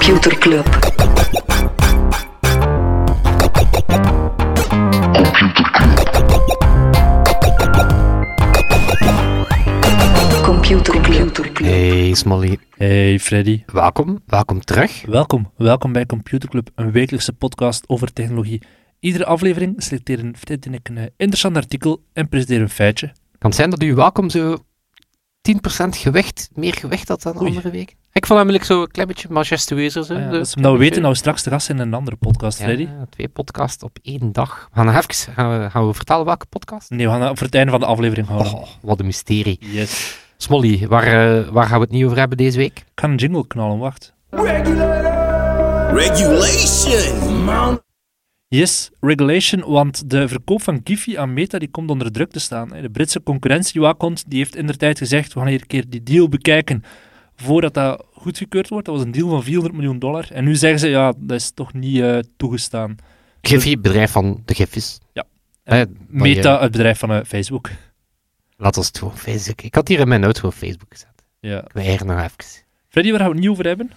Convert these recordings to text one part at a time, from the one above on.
Computer Club. Computer Club. Hey Smolly, Hey Freddy. welkom, welkom terug. Welkom, welkom bij Computer Club, een wekelijkse podcast over technologie. Iedere aflevering selecteren Freddy en ik een interessant artikel en presenteren een feitje. Kan het zijn dat u welkom zo 10% gewicht, meer gewicht had dan Oei. andere week? Ik vond hem eigenlijk zo een klein beetje majestueuzer. Zo, Ah ja, omdat we weten dat we straks te gast zijn in een andere podcast, Ja, Freddy. twee podcasts op één dag. We gaan even gaan we, gaan we vertellen welke podcast? Nee, we gaan voor het einde van de aflevering houden. Oh, wat een mysterie. Yes. Smolly, waar, eh, waar gaan we het niet over hebben deze week? Ik ga een jingle knallen, wacht. Regulation, man. Yes, regulation, want de verkoop van Giphy aan Meta die komt onder druk te staan. De Britse concurrentiewaakhond die heeft inderdaad gezegd, we gaan hier een keer die deal bekijken voordat dat goedgekeurd wordt. Dat was een deal van 400 miljoen dollar. En nu zeggen ze, ja, dat is toch niet eh, toegestaan. Giphy, bedrijf van de Gifjes. Ja. Eh, Meta, je- het bedrijf van eh, Facebook. Laat ons het gewoon Facebook. Ik had hier in mijn notes gewoon Facebook gezet. Ja. Ik weiger nog even. Freddy, waar gaan we het niet over hebben?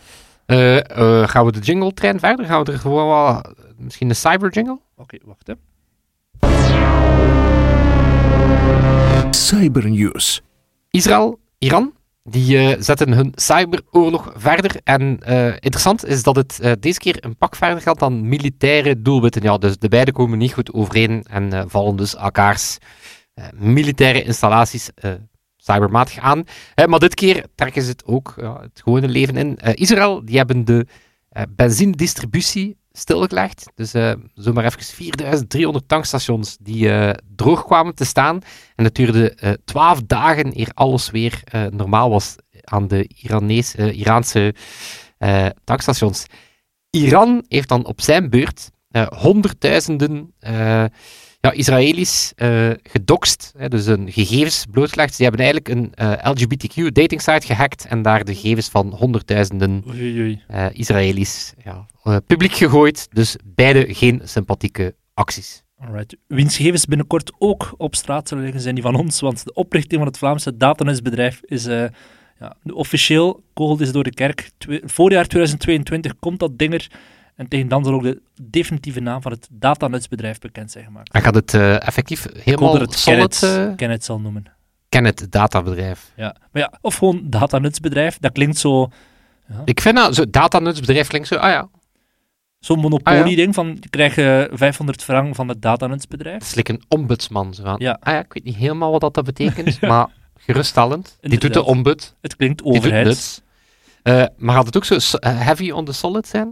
Eh, eh, gaan we de jingle trein verder? Gaan we er gewoon wel misschien een cyber jingle? Oké, wacht hè. Cybernews. Israël, Iran, die eh, zetten hun cyberoorlog verder. En eh, interessant is dat het eh, deze keer een pak verder gaat dan militaire doelwitten. Ja, dus de beide komen niet goed overeen en vallen dus elkaars militaire installaties cybermatig aan. Maar dit keer trekken ze het ook het gewone leven in. Israël, die hebben de benzinedistributie stilgelegd. Dus eh, zomaar even 4300 tankstations die eh, droog kwamen te staan. En het duurde eh, twaalf dagen eer alles weer normaal was aan de Iraanse tankstations. Iran heeft dan op zijn beurt honderdduizenden ja, Israëli's eh gedoxt, hè, dus hun gegevens blootgelegd. Ze hebben eigenlijk een eh, LGBTQ dating site gehackt en daar de gegevens van honderdduizenden Oei, oei, oei. eh, Israëli's ja, publiek gegooid. Dus beide geen sympathieke acties. Alright. Wiens gegevens binnenkort ook op straat zullen liggen, zijn die van ons. Want de oprichting van het Vlaamse datanetsbedrijf is ja, officieel kogeld is door de kerk. Twe- voorjaar 2022 komt dat ding er. En tegen dan zal ook de definitieve naam van het datanetsbedrijf bekend zijn gemaakt. En gaat het eh, effectief helemaal dat het solid... Kenneth, eh, Kenneth zal noemen. Kenneth databedrijf. Ja. Maar ja, of gewoon datanutsbedrijf. Dat klinkt zo... Ik vind dat, zo datanutsbedrijf klinkt zo, ah ja, Zo'n Ah, monopolie-ding van, je krijgt eh, 500 frank van het datanutsbedrijf. het is like een ombudsman. Zo van, Ja. Ah ja, ik weet niet helemaal wat dat, dat betekent, maar geruststellend. Die doet de ombud, Het klinkt overheid. Eh, maar gaat het ook zo eh, heavy on the solid zijn?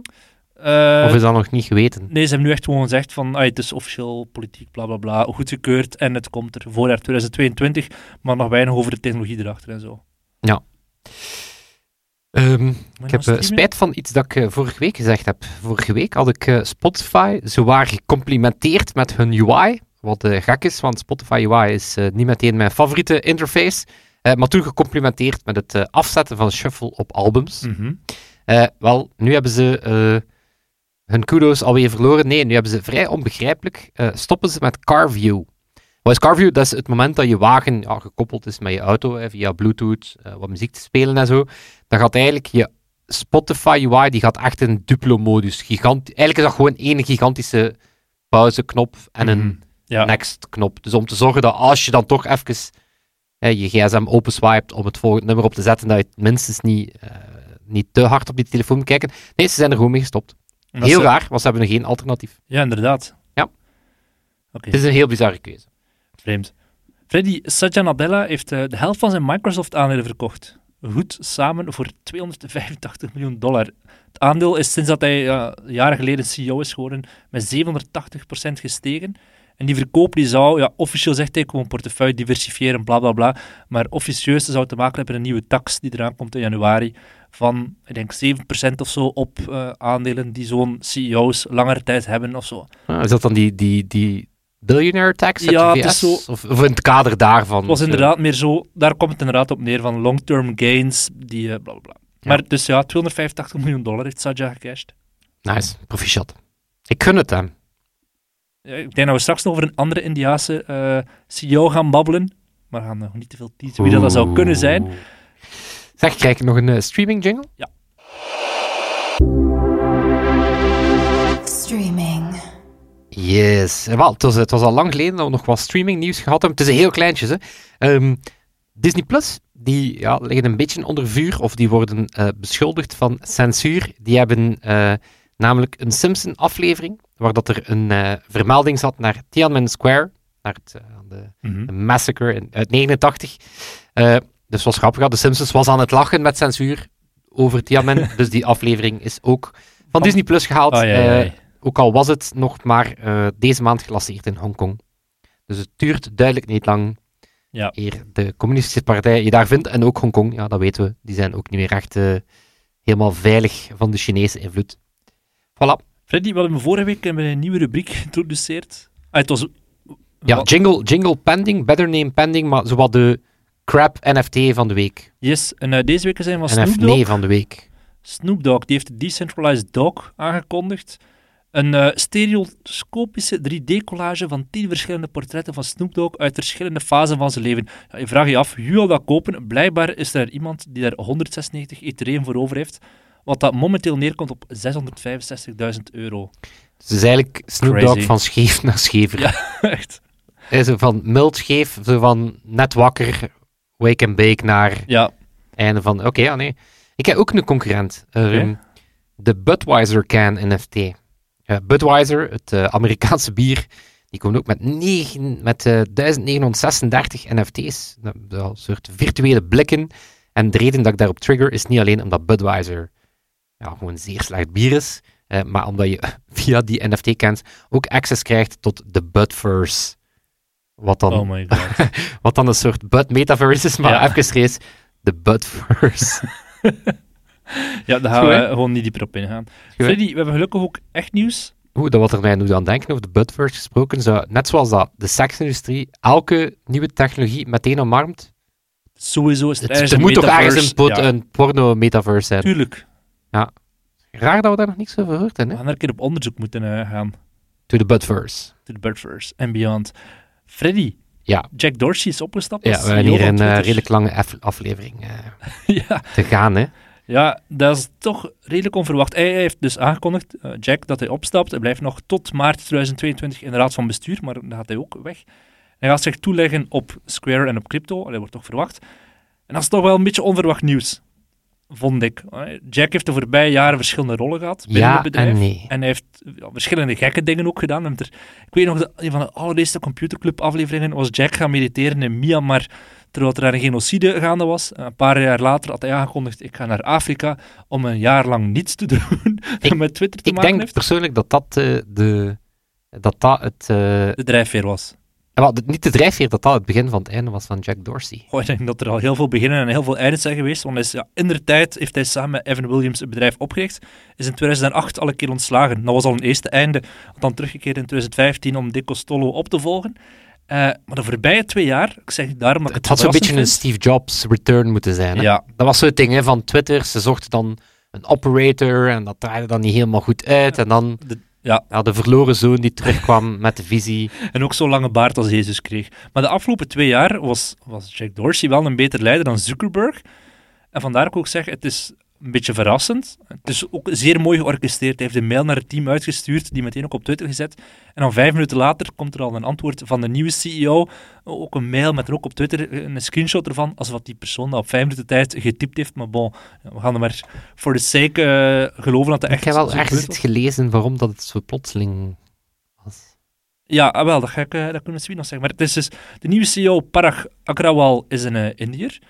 Eh, of is dat nog niet geweten? Nee, ze hebben nu echt gewoon gezegd van ah, het is officieel politiek, bla bla bla, goedgekeurd en het komt er voorjaar 2022, maar nog weinig over de technologie erachter en zo. Ehm, Moet je ik heb eh, spijt van iets dat ik eh, vorige week gezegd heb. Vorige week had ik Spotify zowaar gecomplimenteerd met hun UI. Wat gek is, want Spotify UI is niet meteen mijn favoriete interface. Maar toen gecomplimenteerd met het afzetten van shuffle op albums. Mhm. Wel, nu hebben ze hun kudo's alweer verloren. Nee, nu hebben ze vrij onbegrijpelijk eh, stoppen ze met CarView. Wat is CarView? Dat is het moment dat je wagen ja, gekoppeld is met je auto, hè, via Bluetooth, eh, wat muziek te spelen en zo. Dan gaat eigenlijk je Spotify UI, die gaat echt in Duplo-modus. Gigant eigenlijk is dat gewoon één gigantische pauzeknop en een Mhm. Ja, next-knop. Dus om te zorgen dat als je dan toch even hè, je gsm openswipet om het volgende nummer op te zetten, dat je het minstens niet, eh, niet te hard op je telefoon moet kijken. Nee, ze zijn er gewoon mee gestopt. Heel eh, raar, want ze hebben nog geen alternatief. Ja, inderdaad. Ja. Oké, Het is een heel bizarre keuze. vreemd. Freddy, Satya Nadella heeft eh, de helft van zijn Microsoft-aandelen verkocht. Goed samen voor 285 miljoen dollar. Het aandeel is sinds dat hij ja, jaren geleden CEO is geworden met 780% gestegen. En die verkoop die zou, ja, officieel zegt hij gewoon portefeuille diversifiëren, bla bla bla. Maar officieus zou te maken hebben met een nieuwe tax die eraan komt in januari. Van, ik denk 7% of zo op eh, aandelen die zo'n CEO's langere tijd hebben of zo. Ah, is dat dan die, die, die billionaire tax Ja, het is zo- Of, of in het kader daarvan? Het was inderdaad meer zo, daar komt het inderdaad op neer van long-term gains, die eh, bla bla bla. Maar dus ja, 285 miljoen dollar heeft Satya gecashed. Nice, proficiat. Ik gun het hem. Ja, ik denk dat we straks nog over een andere Indiaanse eh, CEO gaan babbelen. Maar we gaan nog niet te veel teasen wie dat, dat zou kunnen zijn. Zeg, krijg ik nog een eh, streaming jingle? Ja. Streaming. Yes. Eh, Wel, het was, het was al lang geleden dat we nog wat streaming nieuws gehad hebben. Het is heel kleintjes, hè. Ehm, Disney Plus, die ja, liggen een beetje onder vuur, of die worden eh, beschuldigd van censuur. Die hebben eh, namelijk een Simpson-aflevering, waar dat er een eh, vermelding zat naar Tiananmen Square, naar het, eh, de, Mhm. de massacre in, uit 89. Dus was grappig, de Simpsons was aan het lachen met censuur over Tiananmen, dus die aflevering is ook van Disney Plus gehaald. Ah, ja, ja, ja. Eh, ook al was het nog maar eh, deze maand gelanceerd in Hongkong. Dus het duurt duidelijk niet lang Ja. eer de communistische partij je daar vindt. En ook Hongkong, ja, dat weten we. Die zijn ook niet meer echt eh, helemaal veilig van de Chinese invloed. Voilà. Freddy, we hadden vorige week hebben we een nieuwe rubriek geïntroduceerd. Ah, het was... Ja, jingle, jingle pending, better name pending, maar zowat de crap NFT van de week. Yes, en eh, deze week zijn van Snoop Dogg. van de week. Snoop Dogg, die heeft de Decentralized Dog aangekondigd. Een eh, stereoscopische 3D-collage van 10 verschillende portretten van Snoop Dogg uit verschillende fasen van zijn leven. Ja, je vraagt je af, wie wil dat kopen? Blijkbaar is er iemand die daar 196 Ethereum voor over heeft, wat dat momenteel neerkomt op 665.000 euro. Het is eigenlijk Snoop Crazy. Dogg van scheef naar schever. Ja. Echt. Hij is van mild scheef, van net wakker, wake and bake naar Ja, einde van... Oké, ja, nee. Ik heb ook een concurrent. Oké. De Budweiser Can NFT. Eh, Budweiser, het eh, Amerikaanse bier, die komt ook met, negen, met eh, 1936 NFT's. Dat- dat Een soort virtuele blikken. En de reden dat ik daarop trigger is niet alleen omdat Budweiser ja, gewoon zeer slecht bier is, maar omdat je via die NFT-cans ook access krijgt tot de Budverse. Wat dan, oh my god. wat dan een soort Bud Metaverse is, maar Ja. even reeds de Budverse. Ja, daar gaan we gewoon niet dieper op ingaan. hè? Freddy, we hebben gelukkig ook echt nieuws. Oeh, dat wat er mij nu aan denken over de Budverse gesproken, zou, net zoals dat de seksindustrie elke nieuwe technologie meteen omarmt. Sowieso is Het, ergens er moet toch ergens een, pot- Ja, een porno-metaverse zijn. Tuurlijk. Raar dat we daar nog niks over gehoord We hebben. gaan er een keer op onderzoek moeten eh, gaan. To the Budverse. To the Birdverse en beyond. Freddy, Ja. Jack Dorsey is opgestapt. Ja, we hebben hier een eh, redelijk lange af- aflevering eh, ja, te gaan, hè. ja, dat is toch redelijk onverwacht. Hij heeft dus aangekondigd, eh, Jack, dat hij opstapt. Hij blijft nog tot maart 2022 in de raad van bestuur, maar dan gaat hij ook weg. Hij gaat zich toeleggen op Square en op crypto. Dat wordt toch verwacht. En dat is toch wel een beetje onverwacht nieuws, vond ik. Jack heeft de voorbije jaren verschillende rollen gehad binnen Ja het bedrijf. en nee. En hij heeft verschillende gekke dingen ook gedaan. Ik weet nog, dat een van de allereerste Computerclub afleveringen was Jack gaan mediteren in Myanmar, terwijl er daar een genocide gaande was. Een paar jaar later had hij aangekondigd, ik ga naar Afrika om een jaar lang niets te doen dat met Twitter te Ik maken denk heeft. persoonlijk dat dat, eh, de, dat, dat het... eh, De drijfveer was. Wel, de- niet de drijfveer, dat dat het begin van het einde was van Jack Dorsey. Goh, ik denk dat er al heel veel beginnen en heel veel eindes zijn geweest. Want hij is, ja, in der tijd heeft hij samen met Evan Williams het bedrijf opgericht. Is in 2008 alle keer ontslagen. Dat was al een eerste einde. Dan teruggekeerd in 2015 om Dick Costello op te volgen. Eh, maar de voorbije twee jaar, ik zeg daarom dat ik Het had zo'n beetje een Steve Jobs return moeten zijn. Hè? Ja, Dat was zo'n ding hè, van Twitter. Ze zochten dan een operator en dat draaide dan niet helemaal goed uit. En dan de, ja, ja, de verloren zoon die terugkwam met de visie. en ook zo'n lange baard als Jezus kreeg. Maar de afgelopen twee jaar was, was Jack Dorsey wel een beter leider dan Zuckerberg. En vandaar ook ook zeg, het is een beetje verrassend. Het is ook zeer mooi georchestreerd. Hij heeft een mail naar het team uitgestuurd, die meteen ook op Twitter gezet. En dan vijf minuten later komt er al een antwoord van de nieuwe CEO. Ook een mail met er ook op Twitter een screenshot ervan, als wat die persoon dat op vijf minuten tijd getypt heeft. Maar bon, we gaan er maar voor de sake eh, geloven dat het echt Ik heb wel ergens iets gelezen waarom dat het zo plotseling was. Ja, ah, wel, dat, ga ik, eh, dat kunnen we misschien nog zeggen. Maar het is dus, de nieuwe CEO, Parag Agrawal, is een uh, Indiër.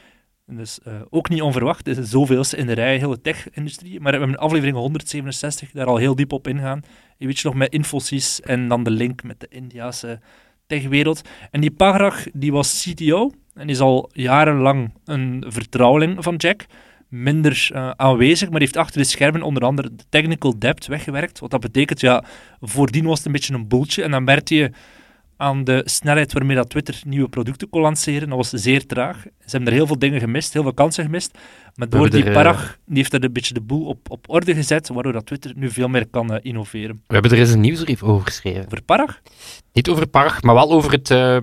Dus uh, ook niet onverwacht. Is de zoveelste in de rij, hele tech-industrie. Maar we hebben in aflevering 167 daar al heel diep op ingaan. Je weet je nog met Infosys en dan de link met de Indiase techwereld. En die Parag, die was CTO en is al jarenlang een vertrouweling van Jack. Minder uh, aanwezig, maar heeft achter de schermen onder andere de technical debt weggewerkt. Wat dat betekent, ja, voordien was het een beetje een boeltje. En dan merkte je aan de snelheid waarmee dat Twitter nieuwe producten kon lanceren. Dat was zeer traag. Ze hebben er heel veel dingen gemist, heel veel kansen gemist. Maar door die er, Parag, die heeft er een beetje de boel op, op orde gezet, waardoor dat Twitter nu veel meer kan uh, innoveren. We hebben er eens een nieuwsbrief over geschreven. Over Parag? Niet over Parag, maar wel over het, uh,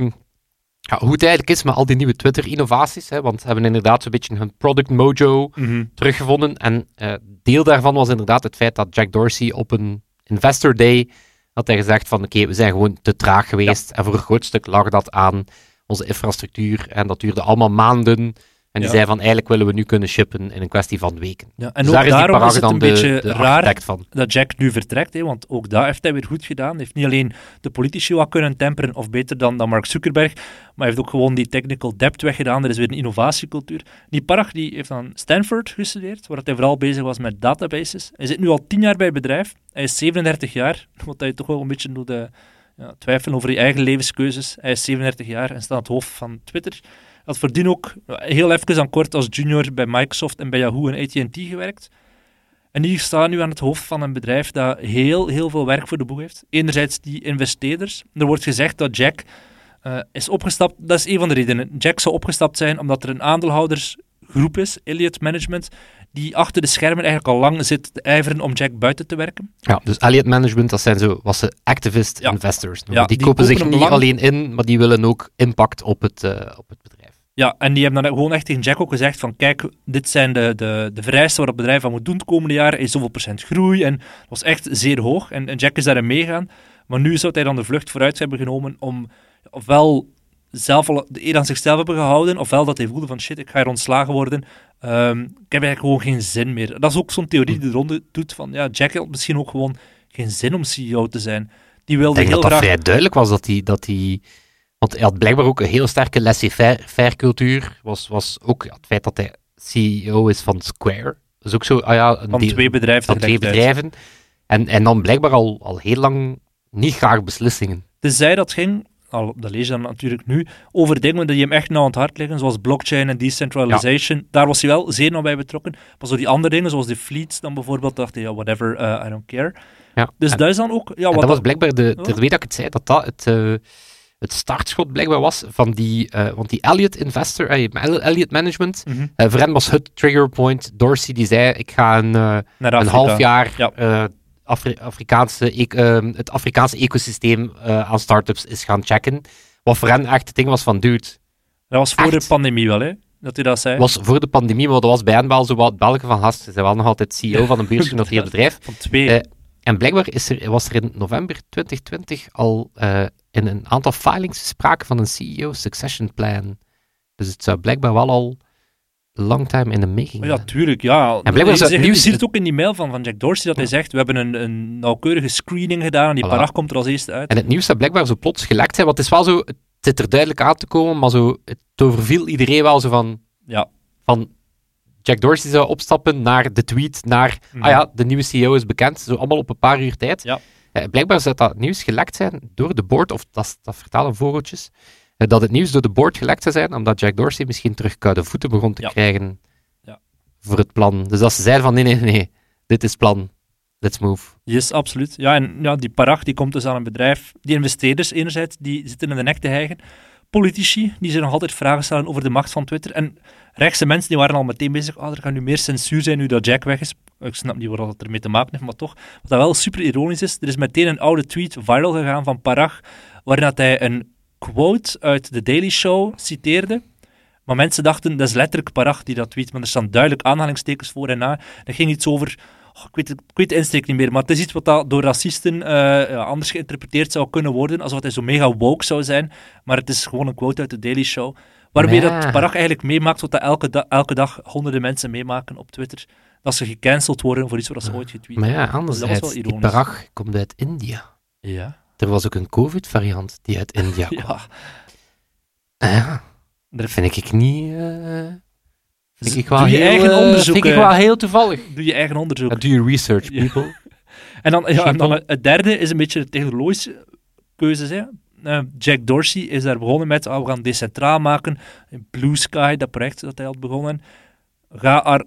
Ja, hoe het eigenlijk is met al die nieuwe Twitter-innovaties. Want ze hebben inderdaad zo'n beetje hun product mojo teruggevonden. En eh, deel daarvan was inderdaad het feit dat Jack Dorsey op een Investor Day had hij gezegd van oké, we zijn gewoon te traag geweest. En voor een groot stuk lag dat aan onze infrastructuur. En dat duurde allemaal maanden. En die Ja. zei van eigenlijk willen we nu kunnen shippen in een kwestie van weken. Ja, en Dus ook daar daarom is het een beetje de raar van. dat Jack nu vertrekt, hè, want ook daar heeft hij weer goed gedaan. Hij heeft niet alleen de politici wat kunnen temperen, of beter dan, dan Mark Zuckerberg, maar hij heeft ook gewoon die technical depth weggedaan. Er is weer een innovatiecultuur. Die Parag die heeft aan Stanford gestudeerd, waar hij vooral bezig was met databases. Hij zit nu al tien jaar bij het bedrijf. Hij is 37 jaar, wat hij toch wel een beetje doet eh, ja, twijfelen over je eigen levenskeuzes. Hij is 37 jaar en staat aan het hoofd van Twitter. Had voordien ook heel even aan kort als junior bij Microsoft en bij Yahoo en AT&T gewerkt. En die staan nu aan het hoofd van een bedrijf dat heel, heel veel werk voor de boeg heeft. Enerzijds die investeerders. Er wordt gezegd dat Jack eh, is opgestapt. Dat is een van de redenen. Jack zou opgestapt zijn omdat er een aandeelhoudersgroep is, Elliott Management, die achter de schermen eigenlijk al lang zit te ijveren om Jack buiten te werken. Ja, dus Elliott Management, dat zijn zo, wat ze activist Ja. investors. Ja, die, die kopen zich niet alleen in, maar die willen ook impact op het, eh, op het bedrijf. Ja, en die hebben dan gewoon echt tegen Jack ook gezegd van kijk, dit zijn de, de, de vereisten waar het bedrijf aan moet doen het komende jaar. Er is zoveel procent groei en dat was echt zeer hoog. En, en Jack is daarin meegaan. Maar nu zou hij dan de vlucht vooruit hebben genomen om ofwel zelf al de eer aan zichzelf hebben gehouden, ofwel dat hij voelde van shit, ik ga hier ontslagen worden. Ehm, ik heb eigenlijk gewoon geen zin meer. Dat is ook zo'n theorie die de ronde doet van ja, Jack had misschien ook gewoon geen zin om CEO te zijn. Die Ik wilde denk heel dat dat graag... vrij duidelijk was dat hij... Dat hij want hij had blijkbaar ook een heel sterke laissez-faire cultuur. Was, was ook ja, het feit dat hij CEO is van Square. Dat is ook zo, ah ja, een van deel- twee bedrijven van twee bedrijven. En, en dan blijkbaar al, al heel lang niet graag beslissingen. Tenzij dat ging, al, dat lees je dan natuurlijk nu, over dingen die hem echt nauw aan het hart liggen, zoals blockchain en decentralization. Daar was hij wel zeer nauw bij betrokken. Maar zo die andere dingen, zoals de fleets dan bijvoorbeeld, dacht hij, ja, whatever, uh, I don't care. Ja. Dus en, dat is dan ook... Ja, wat dat was blijkbaar, de, Ja. terwijl dat ik het zei, dat dat het, uh, het startschot blijkbaar was van die, uh, want die Elliott Investor, uh, Elliott Management, uh, voor hen was het trigger point. Dorsey die zei, ik ga een, half jaar Ja. Afri Afrikaanse, e- ehm, het Afrikaanse ecosysteem aan startups is gaan checken. Wat voor hen echt het ding was van, dude, Dat was voor Echt? de pandemie wel, hè? Dat hij dat zei. was voor de pandemie, maar dat was bij hen wel zo wat Belgen van gast. Ze zijn wel nog altijd CEO van een beursgenoteerd bedrijf. Van twee. Eh, En blijkbaar is er, was er in november 2020 al eh, in een aantal filings sprake van een CEO succession plan. Dus het zou blijkbaar wel al long time in the making ja, tuurlijk, ja. blijkbaar is je, dat ziet het ook in die mail van, van Jack Dorsey, dat hij zegt, we hebben een, een nauwkeurige screening gedaan en die Voilà. komt er als eerste uit. En het nieuws zou blijkbaar zo plots gelekt zijn, want het is wel zo, het zit er duidelijk aan te komen, maar zo, het overviel iedereen wel zo van, Ja. van Jack Dorsey zou opstappen naar de tweet, naar, Mhm. ah ja, de nieuwe CEO is bekend, zo allemaal op een paar uur tijd. Ja. Eh, blijkbaar zou dat nieuws gelekt zijn door de board, of dat, dat vertalen vogeltjes, eh, dat het nieuws door de board gelekt zou zijn, omdat Jack Dorsey misschien terug koude voeten begon te Ja. krijgen Ja. voor het plan. Dus dat ze zeiden van, nee, nee, nee, dit is plan, let's move. Yes, absoluut. Ja, en ja, die parag die komt dus aan een bedrijf. Die investeerders enerzijds, die zitten in de nek te hijgen. Politici, die zich nog altijd vragen stellen over de macht van Twitter. En rechtse mensen, die waren al meteen bezig. Ah, er gaat nu meer censuur zijn nu dat Jack weg is. Ik snap niet wat dat ermee te maken heeft, maar toch. Wat dat wel super ironisch is, er is meteen een oude tweet viral gegaan van Parag, waarin hij een quote uit The Daily Show citeerde. Maar mensen dachten, dat is letterlijk Parag die dat tweet, maar er staan duidelijk aanhalingstekens voor en na. Dat ging iets over Oh, ik, weet ik weet de insteek niet meer, maar het is iets wat door racisten eh, anders geïnterpreteerd zou kunnen worden, alsof hij zo mega woke zou zijn. Maar het is gewoon een quote uit de Daily Show. Waarmee Ja. dat Parag eigenlijk meemaakt wat dat elke, da- elke dag honderden mensen meemaken op Twitter. Dat ze gecanceld worden voor iets wat ze ooit getweet Maar ja, hebben. anderzijds, wel die ironisch. parag komt uit India. Ja. Er was ook een COVID-variant die uit India kwam. ja. Ja, Daar dat vind ik niet... eh, vind ik wel Doe je heel, eigen eh, onderzoek, Vind ik wel heel toevallig. Doe je eigen onderzoek. Doe je research, Ja. people. En dan, ja, en dan het derde is een beetje de technologische keuzes. Hè. Eh, Jack Dorsey is daar begonnen met, ah, we gaan decentraal maken. In Blue Sky, dat project dat hij had begonnen. Ga Ar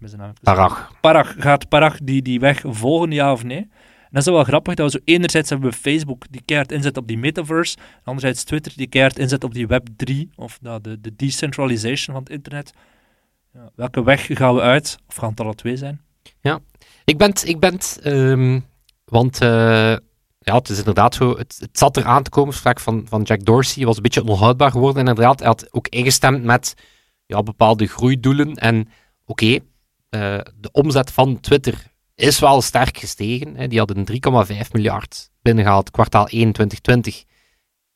zijn naam Parag. Parag, gaat Parag die, die weg volgen, ja of nee? En dat is wel grappig, dat we zo enerzijds hebben we Facebook die keihard inzet op die metaverse, en anderzijds Twitter die keihard inzet op die web 3, of nou, de, de decentralization van het internet. Ja, welke weg gaan we uit? Of gaan het alle twee zijn? Ik ben, ik ben, ehm, want eh, ja, het is inderdaad zo. Het, het zat eraan te komen. Het van, van Jack Dorsey was een beetje onhoudbaar geworden. En inderdaad, hij had ook ingestemd met ja, bepaalde groeidoelen. En oké, eh, de omzet van Twitter is wel sterk gestegen. Hè. Die hadden 3,5 miljard binnengehaald, kwartaal 1 2020.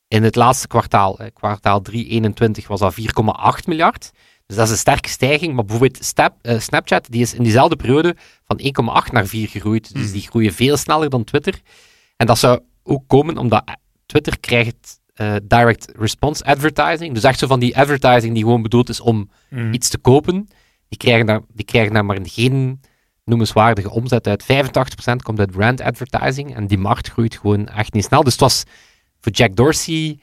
In het laatste kwartaal, hè, kwartaal 3 21, was dat 4,8 miljard. Dus dat is een sterke stijging. Maar bijvoorbeeld Step, eh, Snapchat die is in diezelfde periode van 1,8 naar 4 gegroeid. Dus Hmm. die groeien veel sneller dan Twitter. En dat zou ook komen omdat Twitter krijgt eh, direct response advertising. Dus echt zo van die advertising die gewoon bedoeld is om Mhm. iets te kopen. Die krijgen daar, die krijgen daar maar geen noemenswaardige omzet uit. 85% komt uit brand advertising. En die markt groeit gewoon echt niet snel. Dus het was voor Jack Dorsey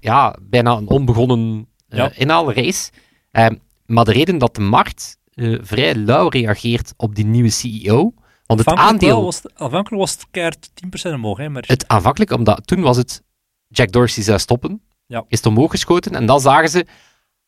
ja, bijna een onbegonnen eh Ja. inhaalrace. Ehm, maar de reden dat de markt eh, vrij lauw reageert op die nieuwe CEO. Want het Aanvankelijk aandeel. was het, aanvankelijk was het keihard 10% omhoog, hè, maar Het aanvankelijk, omdat toen was het Jack Dorsey zou stoppen, Ja. is het omhoog geschoten en dan zagen ze,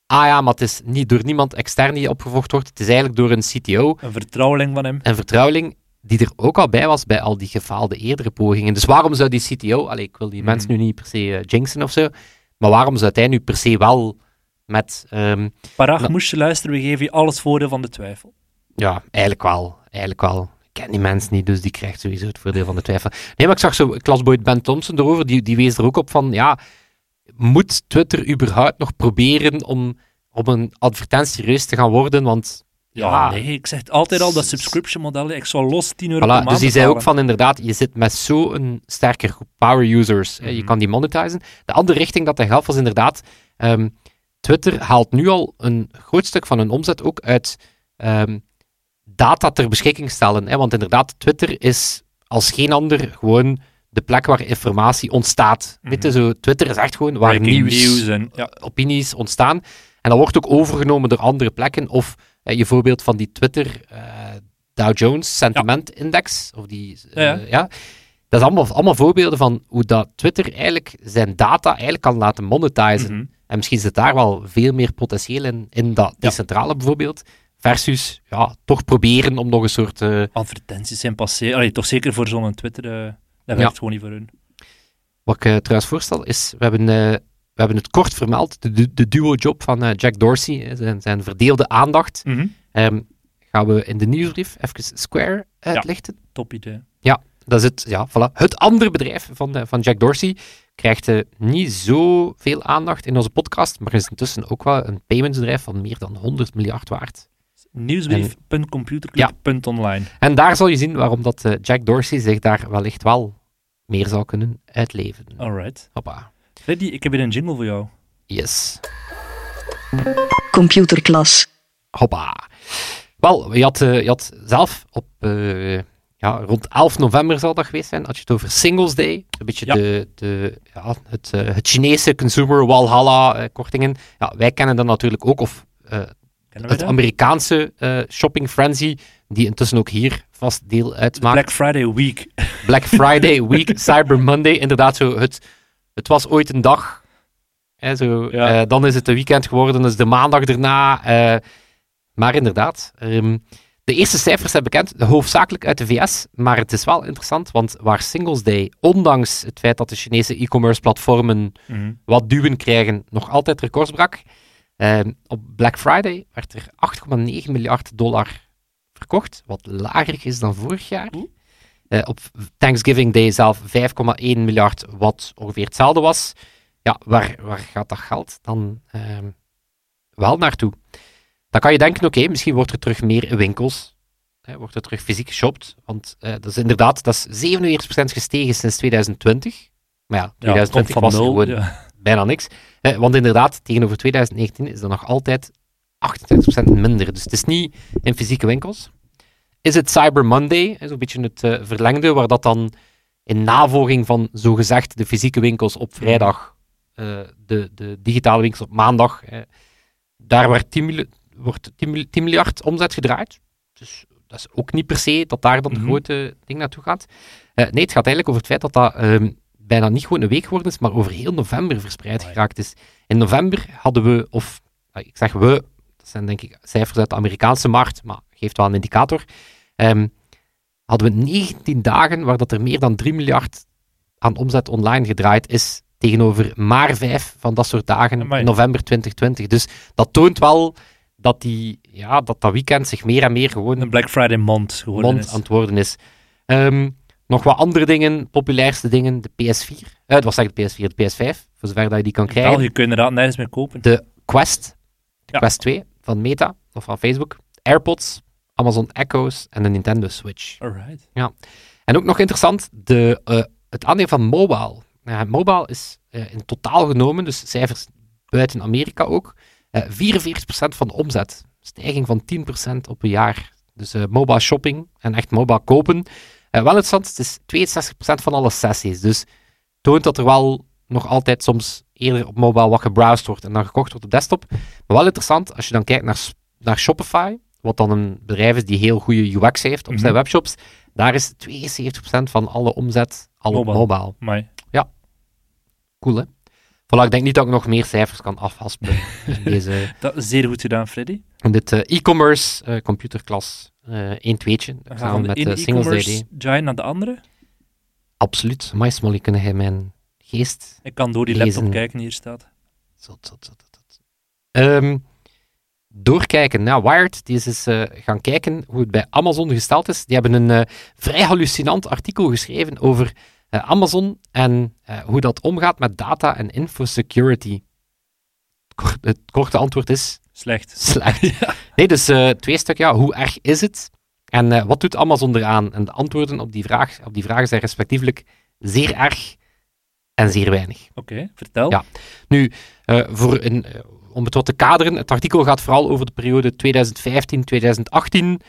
ah ja, maar het is niet door niemand extern die opgevolgd wordt, het is eigenlijk door een CTO, een vertrouweling van hem. een vertrouweling, die er ook al bij was bij al die gefaalde eerdere pogingen. Dus waarom zou die CTO, allee, ik wil die Mhm. mensen nu niet per se eh, jinxen of zo, maar waarom zou hij nu per se wel met, ehm, Parag, moest je luisteren, we geven je alles voordeel van de twijfel. Ja, eigenlijk wel. Eigenlijk wel. Ik ken die mensen niet, dus die krijgt sowieso het voordeel van de twijfel. Nee, maar ik zag zo, klasboy Ben Thompson erover, die, die wees er ook op van, ja, moet Twitter überhaupt nog proberen om, om een advertentie serieus te gaan worden? Want, Ja, ja, nee, ik zeg altijd al, dat subscription model, ik zou los 10 euro per maand Dus die zei ook van, inderdaad, je zit met zo'n sterke groep power users, je Mhm. kan die monetizen. De andere richting dat hij gaf was inderdaad, ehm, Twitter haalt nu al een groot stuk van hun omzet ook uit ehm, data ter beschikking stellen. Hè? Want inderdaad, Twitter is als geen ander gewoon de plek waar informatie ontstaat. Weet je, zo, Twitter is echt gewoon waar Breaking nieuws, en ja. opinies ontstaan. En dat wordt ook overgenomen door andere plekken. Of eh, je voorbeeld van die Twitter eh, Dow Jones Sentiment Index. Of die, eh, Ja. Dat is allemaal, allemaal voorbeelden van hoe dat Twitter eigenlijk zijn data eigenlijk kan laten monetizen. Mhm. En misschien zit daar wel veel meer potentieel in, in dat decentrale bijvoorbeeld. Versus, ja, toch proberen om nog een soort... eh, Advertenties zijn passé. Allee, toch zeker voor zo'n Twitter, eh, dat Ja. werkt gewoon niet voor hun. wat ik eh, trouwens voorstel is, we hebben, we hebben het kort vermeld, de, de, duo-job van Jack Dorsey, zijn, zijn verdeelde aandacht. Mhm. Ehm, gaan we in de nieuwsbrief even Square uitlichten. Top idee. Dat is het, ja, voilà. het andere bedrijf van, van Jack Dorsey. Krijgt eh, niet zoveel aandacht in onze podcast, maar is intussen ook wel een paymentsbedrijf van meer dan 100 miljard waard. Nieuwsbrief.computerclub.online. En daar zal je zien waarom dat eh, Jack Dorsey zich daar wellicht wel meer zou kunnen uitleven. Alright. Hoppa. Freddy, ik heb hier een jingle voor jou. Yes. Computerklas. Hoppa. Wel, je had, eh, je had zelf op eh, ja, rond 11 november zal dat geweest zijn, had je het over Singles Day. Een beetje Ja. de, de, ja, het, eh, het Chinese consumer Walhalla kortingen. Ja, wij kennen dat natuurlijk ook, of eh, het dat? Amerikaanse eh, shopping frenzy, die intussen ook hier vast deel uitmaakt. Black Friday Week. Black Friday week, Cyber Monday. Inderdaad, zo het, het was ooit een dag. Hè, zo, Ja. eh, dan is het een weekend geworden, dus de maandag erna. eh, maar inderdaad, ehm, de eerste cijfers zijn bekend, hoofdzakelijk uit de VS. Maar het is wel interessant, want waar Singles Day, ondanks het feit dat de Chinese e-commerce platformen Mhm. wat duwen krijgen, nog altijd records brak. Ehm, op Black Friday werd er 8,9 miljard dollar verkocht, wat lager is dan vorig jaar. Eh, op Thanksgiving Day zelf 5,1 miljard, wat ongeveer hetzelfde was. Ja, waar, waar gaat dat geld dan ehm, wel naartoe? Dan kan je denken, oké, misschien wordt er terug meer in winkels. Hè, wordt er terug fysiek geshopt. Want eh, dat is inderdaad, dat is 47% gestegen sinds 2020. Maar ja, Ja, 2020 komt was nul. gewoon Ja. Bijna niks. Eh, want inderdaad, tegenover 2019 is dat nog altijd 38% minder. Dus het is niet in fysieke winkels. Is het Cyber Monday, zo'n beetje het eh, verlengde, waar dat dan in navolging van zogezegd de fysieke winkels op vrijdag, eh, de, de digitale winkels op maandag, eh, daar werd 10, mil- wordt 10, mil- 10 miljard omzet gedraaid. Dus dat is ook niet per se dat daar dan Mhm. de grote ding naartoe gaat. Eh, nee, het gaat eigenlijk over het feit dat dat ehm, bijna niet gewoon een week geworden is, maar over heel november verspreid geraakt is. In november hadden we, of eh, ik zeg we, dat zijn denk ik cijfers uit de Amerikaanse markt, maar geeft wel een indicator. ehm, hadden we 19 dagen waar dat er meer dan 3 miljard aan omzet online gedraaid is tegenover maar 5 van dat soort dagen in november 2020. Dus dat toont wel dat, die, ja, dat dat weekend zich meer en meer gewoon Een Black Friday mond geworden mond is. aan het worden is. Ehm, nog wat andere dingen, populairste dingen, de PS4. Eh, het was eigenlijk de PS4, de PS5, voor zover dat je die kan krijgen. België kun je inderdaad nergens meer kopen. De Quest, de Ja. Quest 2 van Meta, of van Facebook. AirPods, Amazon Echo's en de Nintendo Switch. Alright. En ook nog interessant, de, eh, het aandeel van mobile. Ja, mobile is eh, in totaal genomen, dus cijfers buiten Amerika ook, eh 44% van de omzet. Stijging van 10% op een jaar. Dus eh, mobile shopping en echt mobile kopen. Eh, wel interessant, het is 62% van alle sessies. Dus toont dat er wel nog altijd soms eerder op mobile wat gebrowsed wordt en dan gekocht wordt op desktop. Maar wel interessant, als je dan kijkt naar, naar Shopify, wat dan een bedrijf is die heel goede UX heeft op zijn Mhm. webshops, daar is 72% van alle omzet al op Mobile. Maar Cool, hè? Voilà, ik denk niet dat ik nog meer cijfers kan afhaspen in, deze, dat is zeer goed gedaan, Freddy. in dit eh, e-commerce eh, computerklas. Eh 1 tweetje, We gaan de met ene uh, Singles DD. giant naar de andere. Absoluut. Maar Smolly, kunnen jij mijn geest Ik kan door die Lezen. laptop kijken, hier staat. Zot, zot, zot, zot. Ehm, doorkijken. Nou, Wired die is eens eh, gaan kijken hoe het bij Amazon gesteld is. Die hebben een eh, vrij hallucinant artikel geschreven over eh, Amazon en eh, hoe dat omgaat met data en infosecurity. Kort- Het korte antwoord is Slecht. slecht. Nee, dus eh, twee stuk, ja, hoe erg is het? En eh, wat doet Amazon eraan? En de antwoorden op die, vraag, op die vragen zijn respectievelijk zeer erg en zeer weinig. Oké, vertel. Ja. Nu, eh, voor een, om het wat te kaderen, het artikel gaat vooral over de periode 2015-2018.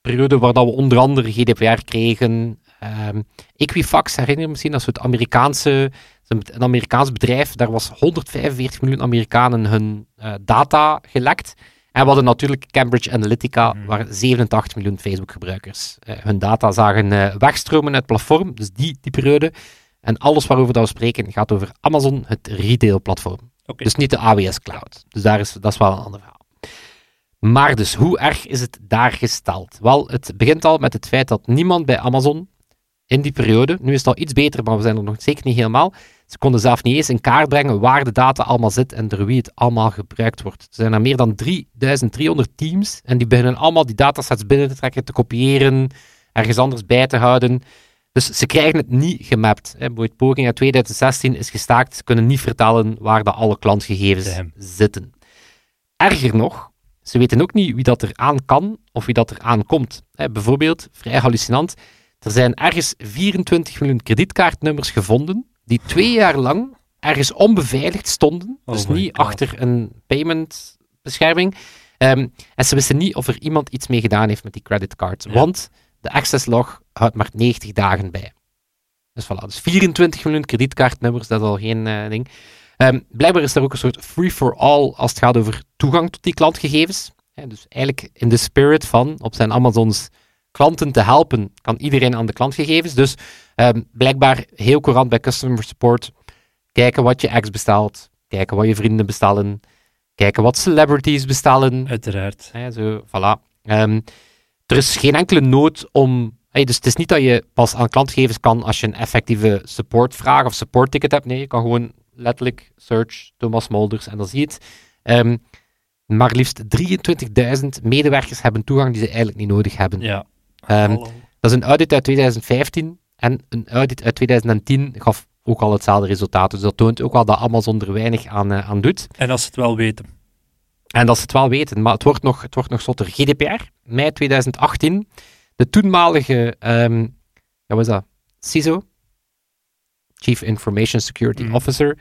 Periode waar dat we onder andere GDPR kregen. Ehm, Equifax, herinner je misschien, dat is het Amerikaanse, een Amerikaans bedrijf. Daar was 145 miljoen Amerikanen hun data gelekt. En we hadden natuurlijk Cambridge Analytica, Mhm. waar 87 miljoen Facebook-gebruikers eh, hun data zagen eh, wegstromen uit het platform. Dus die, die periode. En alles waarover dat we spreken gaat over Amazon, het retail-platform. Dus niet de AWS Cloud. Dus daar is, dat is wel een ander verhaal. Maar dus, hoe erg is het daar gesteld? Wel, het begint al met het feit dat niemand bij Amazon in die periode, nu is het al iets beter, maar we zijn er nog zeker niet helemaal, ze konden zelf niet eens in kaart brengen waar de data allemaal zit en door wie het allemaal gebruikt wordt. Er zijn er meer dan 3300 teams en die beginnen allemaal die datasets binnen te trekken, te kopiëren, ergens anders bij te houden. Dus ze krijgen het niet gemapt. Bijvoorbeeld poging uit 2016 is gestaakt. Ze kunnen niet vertellen waar de alle klantgegevens Damn. zitten. Erger nog, ze weten ook niet wie dat er aan kan of wie dat er aan komt. Hè, bijvoorbeeld, vrij hallucinant, er zijn ergens 24 miljoen kredietkaartnummers gevonden die twee jaar lang ergens onbeveiligd stonden. Oh dus niet God. achter een paymentbescherming. Ehm, en ze wisten niet of er iemand iets mee gedaan heeft met die creditcard. Ja. Want de access log houdt maar 90 dagen bij. Dus voilà, dus 24 miljoen kredietkaartnummers, dat is al geen eh, ding. Ehm, blijkbaar is er ook een soort free-for-all als het gaat over toegang tot die klantgegevens. Dus eigenlijk in de spirit van op zijn Amazons klanten te helpen, kan iedereen aan de klantgegevens. Dus ehm, blijkbaar heel courant bij customer support. Kijken wat je ex bestelt, kijken wat je vrienden bestellen, kijken wat celebrities bestellen. Uiteraard. Zo, voilà. Ehm, er is geen enkele nood om. hey, dus het is niet dat je pas aan klantgegevens kan als je een effectieve supportvraag of supportticket hebt. Nee, je kan gewoon letterlijk search Thomas Molders en dan zie je het. Ehm, maar liefst 23.000 medewerkers hebben toegang die ze eigenlijk niet nodig hebben. Ja. Ehm, dat is een audit uit 2015 en een audit uit 2010 gaf ook al hetzelfde resultaat. Dus dat toont ook wel dat Amazon er weinig aan, eh, aan doet. En als ze het wel weten. En dat ze het wel weten, maar het wordt nog, het wordt nog zotter. GDPR, mei 2018. De toenmalige, ja, wat dat? CISO, Chief Information Security Mhm. Officer,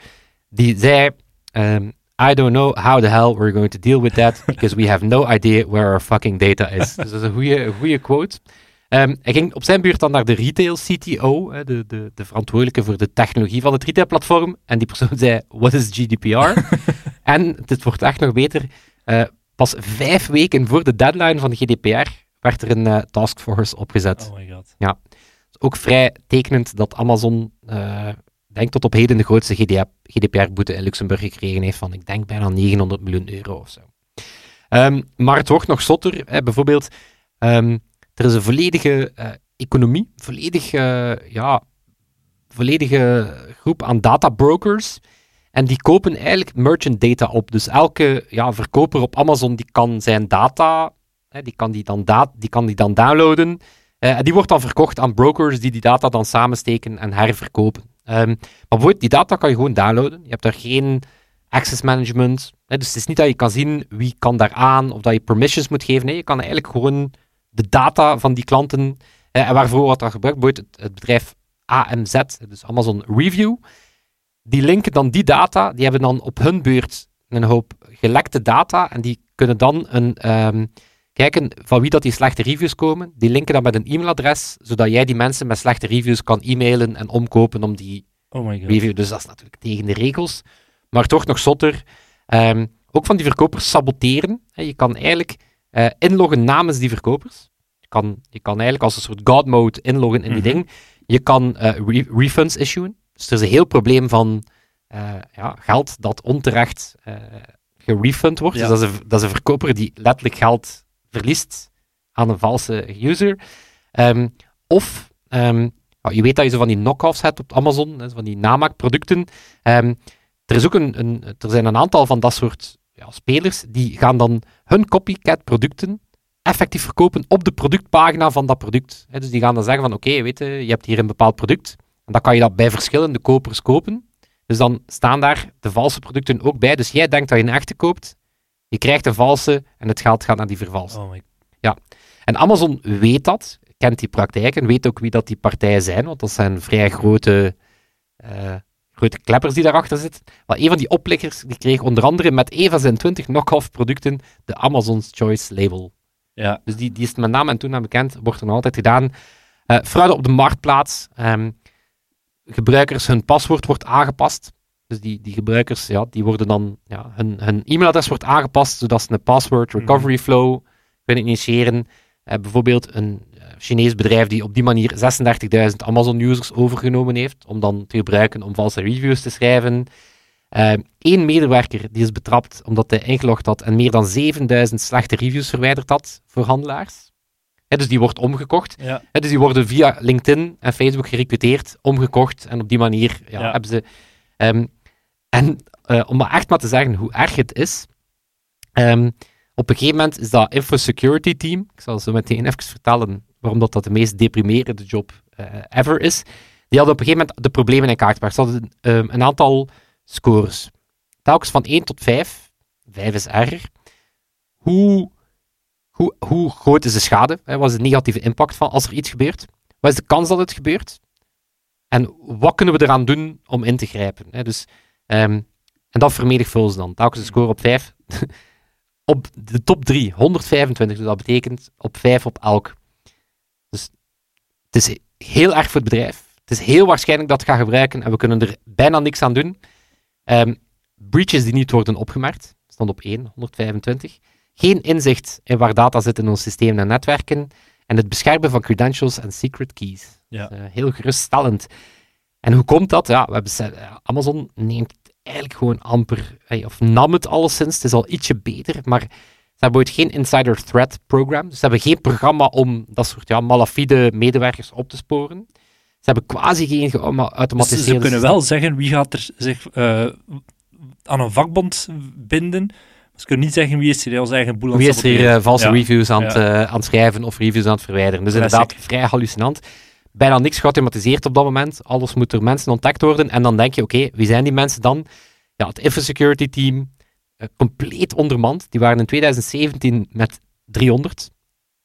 die zei, ehm, I don't know how the hell we're going to deal with that, because we have no idea where our fucking data is. dus dat is een goede, quote. Ehm, hij ging op zijn beurt dan naar de retail CTO, de, de, de verantwoordelijke voor de technologie van het retailplatform. En die persoon zei, what is GDPR? en het wordt echt nog beter. eh, pas vijf weken voor de deadline van de GDPR werd er een eh, taskforce opgezet. Oh my god. Ook vrij tekenend dat Amazon, eh denk tot op heden, de grootste GDPR-boete in Luxemburg gekregen heeft van, ik denk, bijna 900 miljoen euro of zo. Ehm, maar het wordt nog zotter. Hè. Bijvoorbeeld, ehm, er is een volledige eh, economie, volledig, ja, volledige groep aan databrokers. En die kopen eigenlijk merchant data op. Dus elke ja, verkoper op Amazon die kan zijn data, hè, die, kan die, dan da die kan die dan downloaden. Eh, en die wordt dan verkocht aan brokers die die data dan samensteken en herverkopen. Ehm, maar bijvoorbeeld, die data kan je gewoon downloaden. Je hebt daar geen access management. Hè, dus het is niet dat je kan zien wie kan daar aan of dat je permissions moet geven. Nee, je kan eigenlijk gewoon de data van die klanten en waarvoor wordt dat gebruikt. Bijvoorbeeld het, het bedrijf AMZ, dus Amazon Review. Die linken dan die data, die hebben dan op hun beurt een hoop gelekte data en die kunnen dan een, ehm, kijken van wie dat die slechte reviews komen. Die linken dan met een e-mailadres, zodat jij die mensen met slechte reviews kan e-mailen en omkopen om die Oh my god. review. Dus dat is natuurlijk tegen de regels. Maar toch nog zotter. ehm, ook van die verkopers saboteren. Je kan eigenlijk eh, inloggen namens die verkopers. Je kan, je kan eigenlijk als een soort god mode inloggen in die Mhm. ding. Je kan eh, re- refunds issuen. Dus er is een heel probleem van eh, ja, geld dat onterecht gerefund wordt. Ja. Dus dat is, een, dat is een verkoper die letterlijk geld verliest aan een valse user. Ehm, of ehm, je weet dat je zo van die knock-offs hebt op Amazon, van die namaakproducten. Ehm, er, is ook een, er zijn een aantal van dat soort ja, spelers die gaan dan hun copycat producten effectief verkopen op de productpagina van dat product. Dus die gaan dan zeggen van oké, je, je hebt hier een bepaald product en dan kan je dat bij verschillende kopers kopen. Dus dan staan daar de valse producten ook bij. Dus jij denkt dat je een echte koopt, je krijgt een valse en het geld gaat naar die vervalste. Oh my En Amazon weet dat, kent die praktijken, weet ook wie dat die partijen zijn, want dat zijn vrij grote, eh, grote kleppers die daarachter zitten. Maar een van die oplichters die kreeg onder andere met Eva zijn 20 knock-off producten de Amazon's Choice label. Ja. Dus die, die is met naam en toenaam bekend, wordt er nog altijd gedaan. Eh fraude op de marktplaats. ehm, gebruikers, hun paswoord wordt aangepast. Dus die, die gebruikers, ja, die worden dan, ja, hun, hun e-mailadres wordt aangepast, zodat ze een password recovery flow kunnen initiëren. Eh, bijvoorbeeld een eh, Chinees bedrijf die op die manier 36.000 Amazon-users overgenomen heeft, om dan te gebruiken om valse reviews te schrijven. Eén medewerker die is betrapt omdat hij ingelogd had en meer dan 7000 slechte reviews verwijderd had voor handelaars. Dus die wordt omgekocht. Ja. Dus die worden via LinkedIn en Facebook gerecruiteerd, omgekocht en op die manier ja, Ja. hebben ze... ehm, en eh, om maar echt maar te zeggen hoe erg het is, ehm, op een gegeven moment is dat infosecurity team, ik zal zo meteen even vertellen waarom dat, dat de meest deprimerende job eh, ever is, die hadden op een gegeven moment de problemen in kaart gebracht. Ze hadden ehm, een aantal scores. Telkens van 1 tot 5, 5 is erger. Hoe, hoe, hoe groot is de schade? Hè? Wat is de negatieve impact van als er iets gebeurt? Wat is de kans dat het gebeurt? En wat kunnen we eraan doen om in te grijpen? Hè? Dus, ehm, en dat vermenigvuldigen ze dan. Telkens een score op 5. op de top 3, 125. Dus dat betekent op 5 op elk. Dus het is heel erg voor het bedrijf. Het is heel waarschijnlijk dat het gaat gebruiken en we kunnen er bijna niks aan doen. Ehm, breaches die niet worden opgemerkt, stond op 1, 125. Geen inzicht in waar data zit in ons systeem en netwerken. En het beschermen van credentials en secret keys. Ja. Dus, eh, heel geruststellend. En hoe komt dat? Ja, we hebben, eh, Amazon neemt eigenlijk gewoon amper, of nam het alleszins. Het is al ietsje beter, maar ze hebben ooit geen insider threat program. Dus ze hebben geen programma om dat soort ja, malafide medewerkers op te sporen. Ze hebben quasi geen Dus geautomatiseerde... ze kunnen wel zeggen wie gaat er zich eh, aan een vakbond binden. Ze kunnen niet zeggen wie is hier als eigen boel aan Wie is hier eh, valse Ja. reviews aan, het, Ja. eh, aan het schrijven of reviews aan het verwijderen? Dus inderdaad, vrij hallucinant. Bijna niks geautomatiseerd op dat moment. Alles moet door mensen ontdekt worden. En dan denk je, oké, wie zijn die mensen dan? Ja, het infosecurity team, eh, compleet ondermand. Die waren in 2017 met 300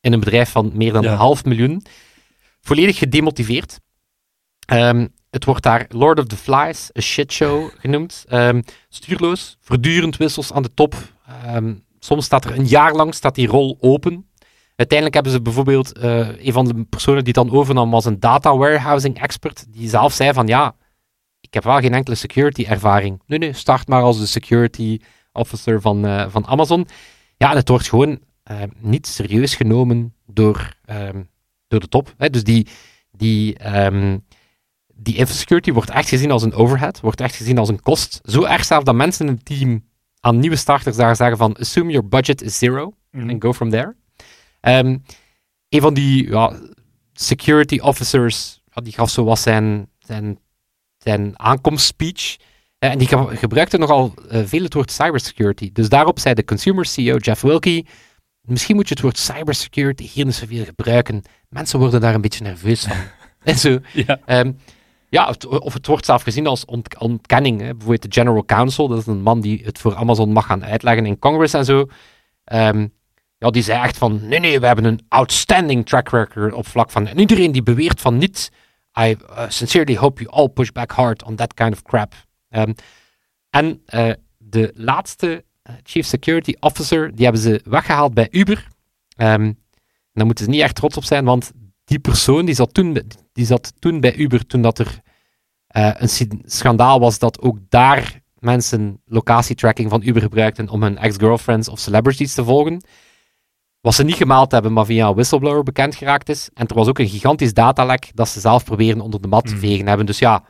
in een bedrijf van meer dan Ja. een half miljoen. Volledig gedemotiveerd. Ehm, het wordt daar Lord of the Flies, a shitshow genoemd. Ehm, stuurloos, voortdurend wissels aan de top. Ehm, soms staat er een jaar lang staat die rol open. Uiteindelijk hebben ze bijvoorbeeld eh, een van de personen die het dan overnam was een data warehousing expert, die zelf zei van ja, ik heb wel geen enkele security ervaring. Nee, nee, start maar als de security officer van, eh, van Amazon. Ja, en het wordt gewoon eh, niet serieus genomen door, ehm, door de top. Hè. Dus die, die, ehm, die infosecurity wordt echt gezien als een overhead, wordt echt gezien als een kost. Zo erg zelf dat mensen in het team aan nieuwe starters daar zeggen van assume your budget is zero Mhm. en go from there. Ehm, een van die ja, security officers, ja, die gaf zo wat zijn, zijn zijn aankomstspeech. Eh, en die ge- gebruikte nogal eh, veel het woord cybersecurity. Dus daarop zei de consumer CEO Jeff Wilkie, misschien moet je het woord cybersecurity hier niet zoveel gebruiken. Mensen worden daar een beetje nerveus van. en zo. Ja. Ehm, ja, of het wordt zelf gezien als ont- ontkenning. Hè. Bijvoorbeeld de General Counsel, dat is een man die het voor Amazon mag gaan uitleggen in Congress en zo. Ehm, ja, die zei echt van, nee, nee, we hebben een outstanding track record op vlak van... En iedereen die beweert van niet, I uh, sincerely hope you all push back hard on that kind of crap. Ehm, en eh, de laatste eh, Chief Security Officer, die hebben ze weggehaald bij Uber. En daar moeten ze niet echt trots op zijn, want die persoon die zat toen, die zat toen bij Uber, toen dat er eh, een schandaal was dat ook daar mensen locatietracking van Uber gebruikten om hun ex-girlfriends of celebrities te volgen. Wat ze niet gemaald hebben, maar via een whistleblower bekend geraakt is. En er was ook een gigantisch datalek dat ze zelf proberen onder de mat te Mm. vegen hebben. Dus ja,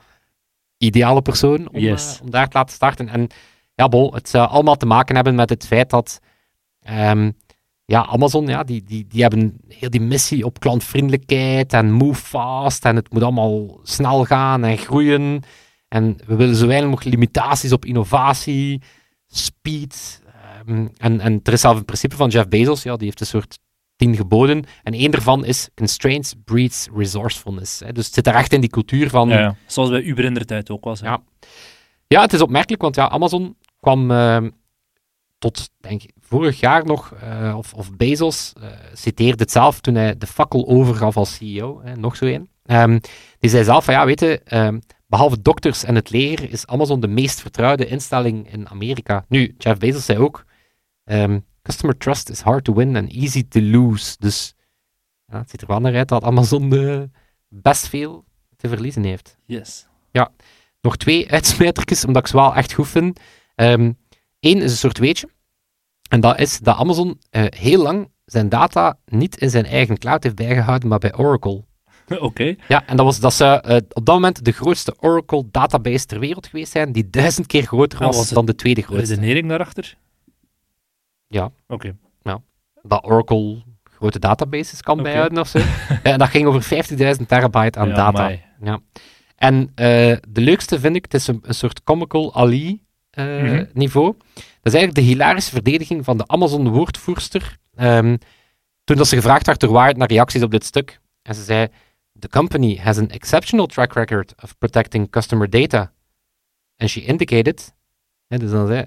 ideale persoon om, Yes. eh, om daar te laten starten. En ja, bol, het zou allemaal te maken hebben met het feit dat ehm, ja, Amazon, ja, die, die, die hebben heel die missie op klantvriendelijkheid en move fast en het moet allemaal snel gaan en groeien. En we willen zo weinig mogelijk limitaties op innovatie, speed. Ehm, en, en er is zelf een principe van Jeff Bezos, ja, die heeft een soort tien geboden. En één daarvan is constraints breeds resourcefulness. Hè. Dus het zit daar echt in die cultuur van... Ja, ja. Zoals bij Uber in de tijd ook was. hè. Ja. Ja, het is opmerkelijk, want ja, Amazon kwam ehm, tot, denk ik, vorig jaar nog, eh, of, of Bezos eh, citeerde het zelf toen hij de fakkel overgaf als CEO, hè, nog zo één. Ehm, die zei zelf van, ja, weet je, behalve dokters en het leger is Amazon de meest vertrouwde instelling in Amerika. Nu, Jeff Bezos zei ook, ehm, customer trust is hard to win and easy to lose. Dus ja, het ziet er wel naar uit dat Amazon best veel te verliezen heeft Yes. nog twee uitsmijtertjes, omdat ik ze wel echt goed vind. Eén is een soort weetje. En dat is dat Amazon eh, heel lang zijn data niet in zijn eigen cloud heeft bijgehouden, maar bij Oracle. Oké. Ja, en dat, was, dat zou eh, op dat moment de grootste Oracle database ter wereld geweest zijn, die duizend keer groter Ah, was, was dan de tweede grootste. Redenering daarachter? Ja. Oké. Dat Oracle grote databases kan Oké. bijhouden of zo. En dat ging over 50.000 terabyte aan Ja, data. amai. Ja. En eh, de leukste vind ik, het is een, een soort comical Ali eh, Mhm. niveau. Dat is eigenlijk de hilarische verdediging van de Amazon-woordvoerster. ehm, toen dat ze gevraagd werd door Wired naar reacties op dit stuk. En ze zei, the company has an exceptional track record of protecting customer data. And she indicated, hè, dus dan zei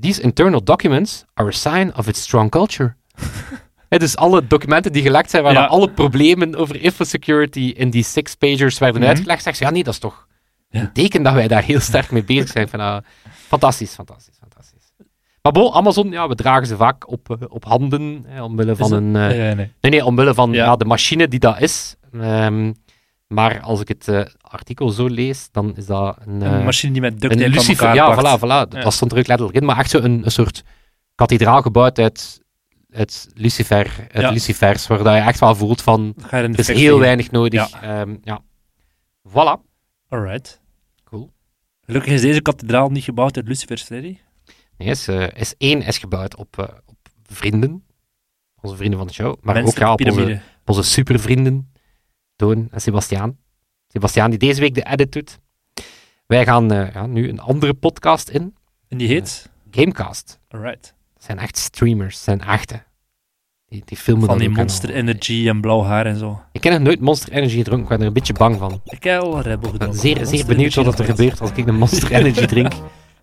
these internal documents are a sign of its strong culture. Hè, dus alle documenten die gelekt zijn, waar Ja. dan alle problemen over infosecurity in die six-pagers werden Mhm. uitgelegd, zegt ze, ja nee, dat is toch Ja. een teken dat wij daar heel sterk mee bezig zijn. Van, ah, fantastisch, fantastisch, fantastisch. Maar bon, Amazon, ja, we dragen ze vaak op, eh, op handen, hè, omwille van een... dat- eh, Nee, nee, nee. Nee, nee, omwille van Ja. ja. de machine die dat is. Ehm, maar als ik het eh, artikel zo lees, dan is dat een... Een eh, machine die met duct aan lucifer, ja, plakt. voilà, voilà. Ja. Dat stond er ook letterlijk in. Maar echt zo een, een soort kathedraal gebouwd uit, uit Lucifer, uit Ja. Lucifers, waar dat je echt wel voelt van, er is heel weinig nodig. Ja. Ehm, ja. Voilà. Alright. Cool. Gelukkig is deze kathedraal niet gebouwd uit Lucifer's Freddy. Nee, is, eh, is één is gebouwd op, op vrienden, onze vrienden van de show, maar ook ja, op onze, piramide. op onze supervrienden, Toon en Sebastiaan. Sebastiaan die deze week de edit doet. Wij gaan eh, ja, nu een andere podcast in, En die heet? Gamecast. Alright. Dat zijn echt streamers, dat zijn echte. Die, die filmen Van die Monster al. Energy en blauw haar en zo. Ik heb nog nooit Monster Energy gedronken, ik ben er een beetje bang van. Ik heb al ben gedronken. zeer, Monster zeer benieuwd wat er gebeurt als ik een Monster Energy drink.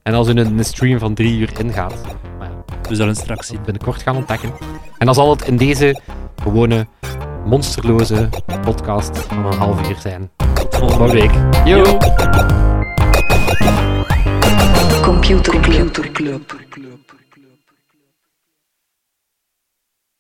En als er een, een stream van drie uur ingaat. Maar. We zullen straks zien. binnenkort gaan ontdekken. En dan zal het in deze gewone, monsterloze podcast van een half uur zijn. Tot volgende week. Yo! Computer Club.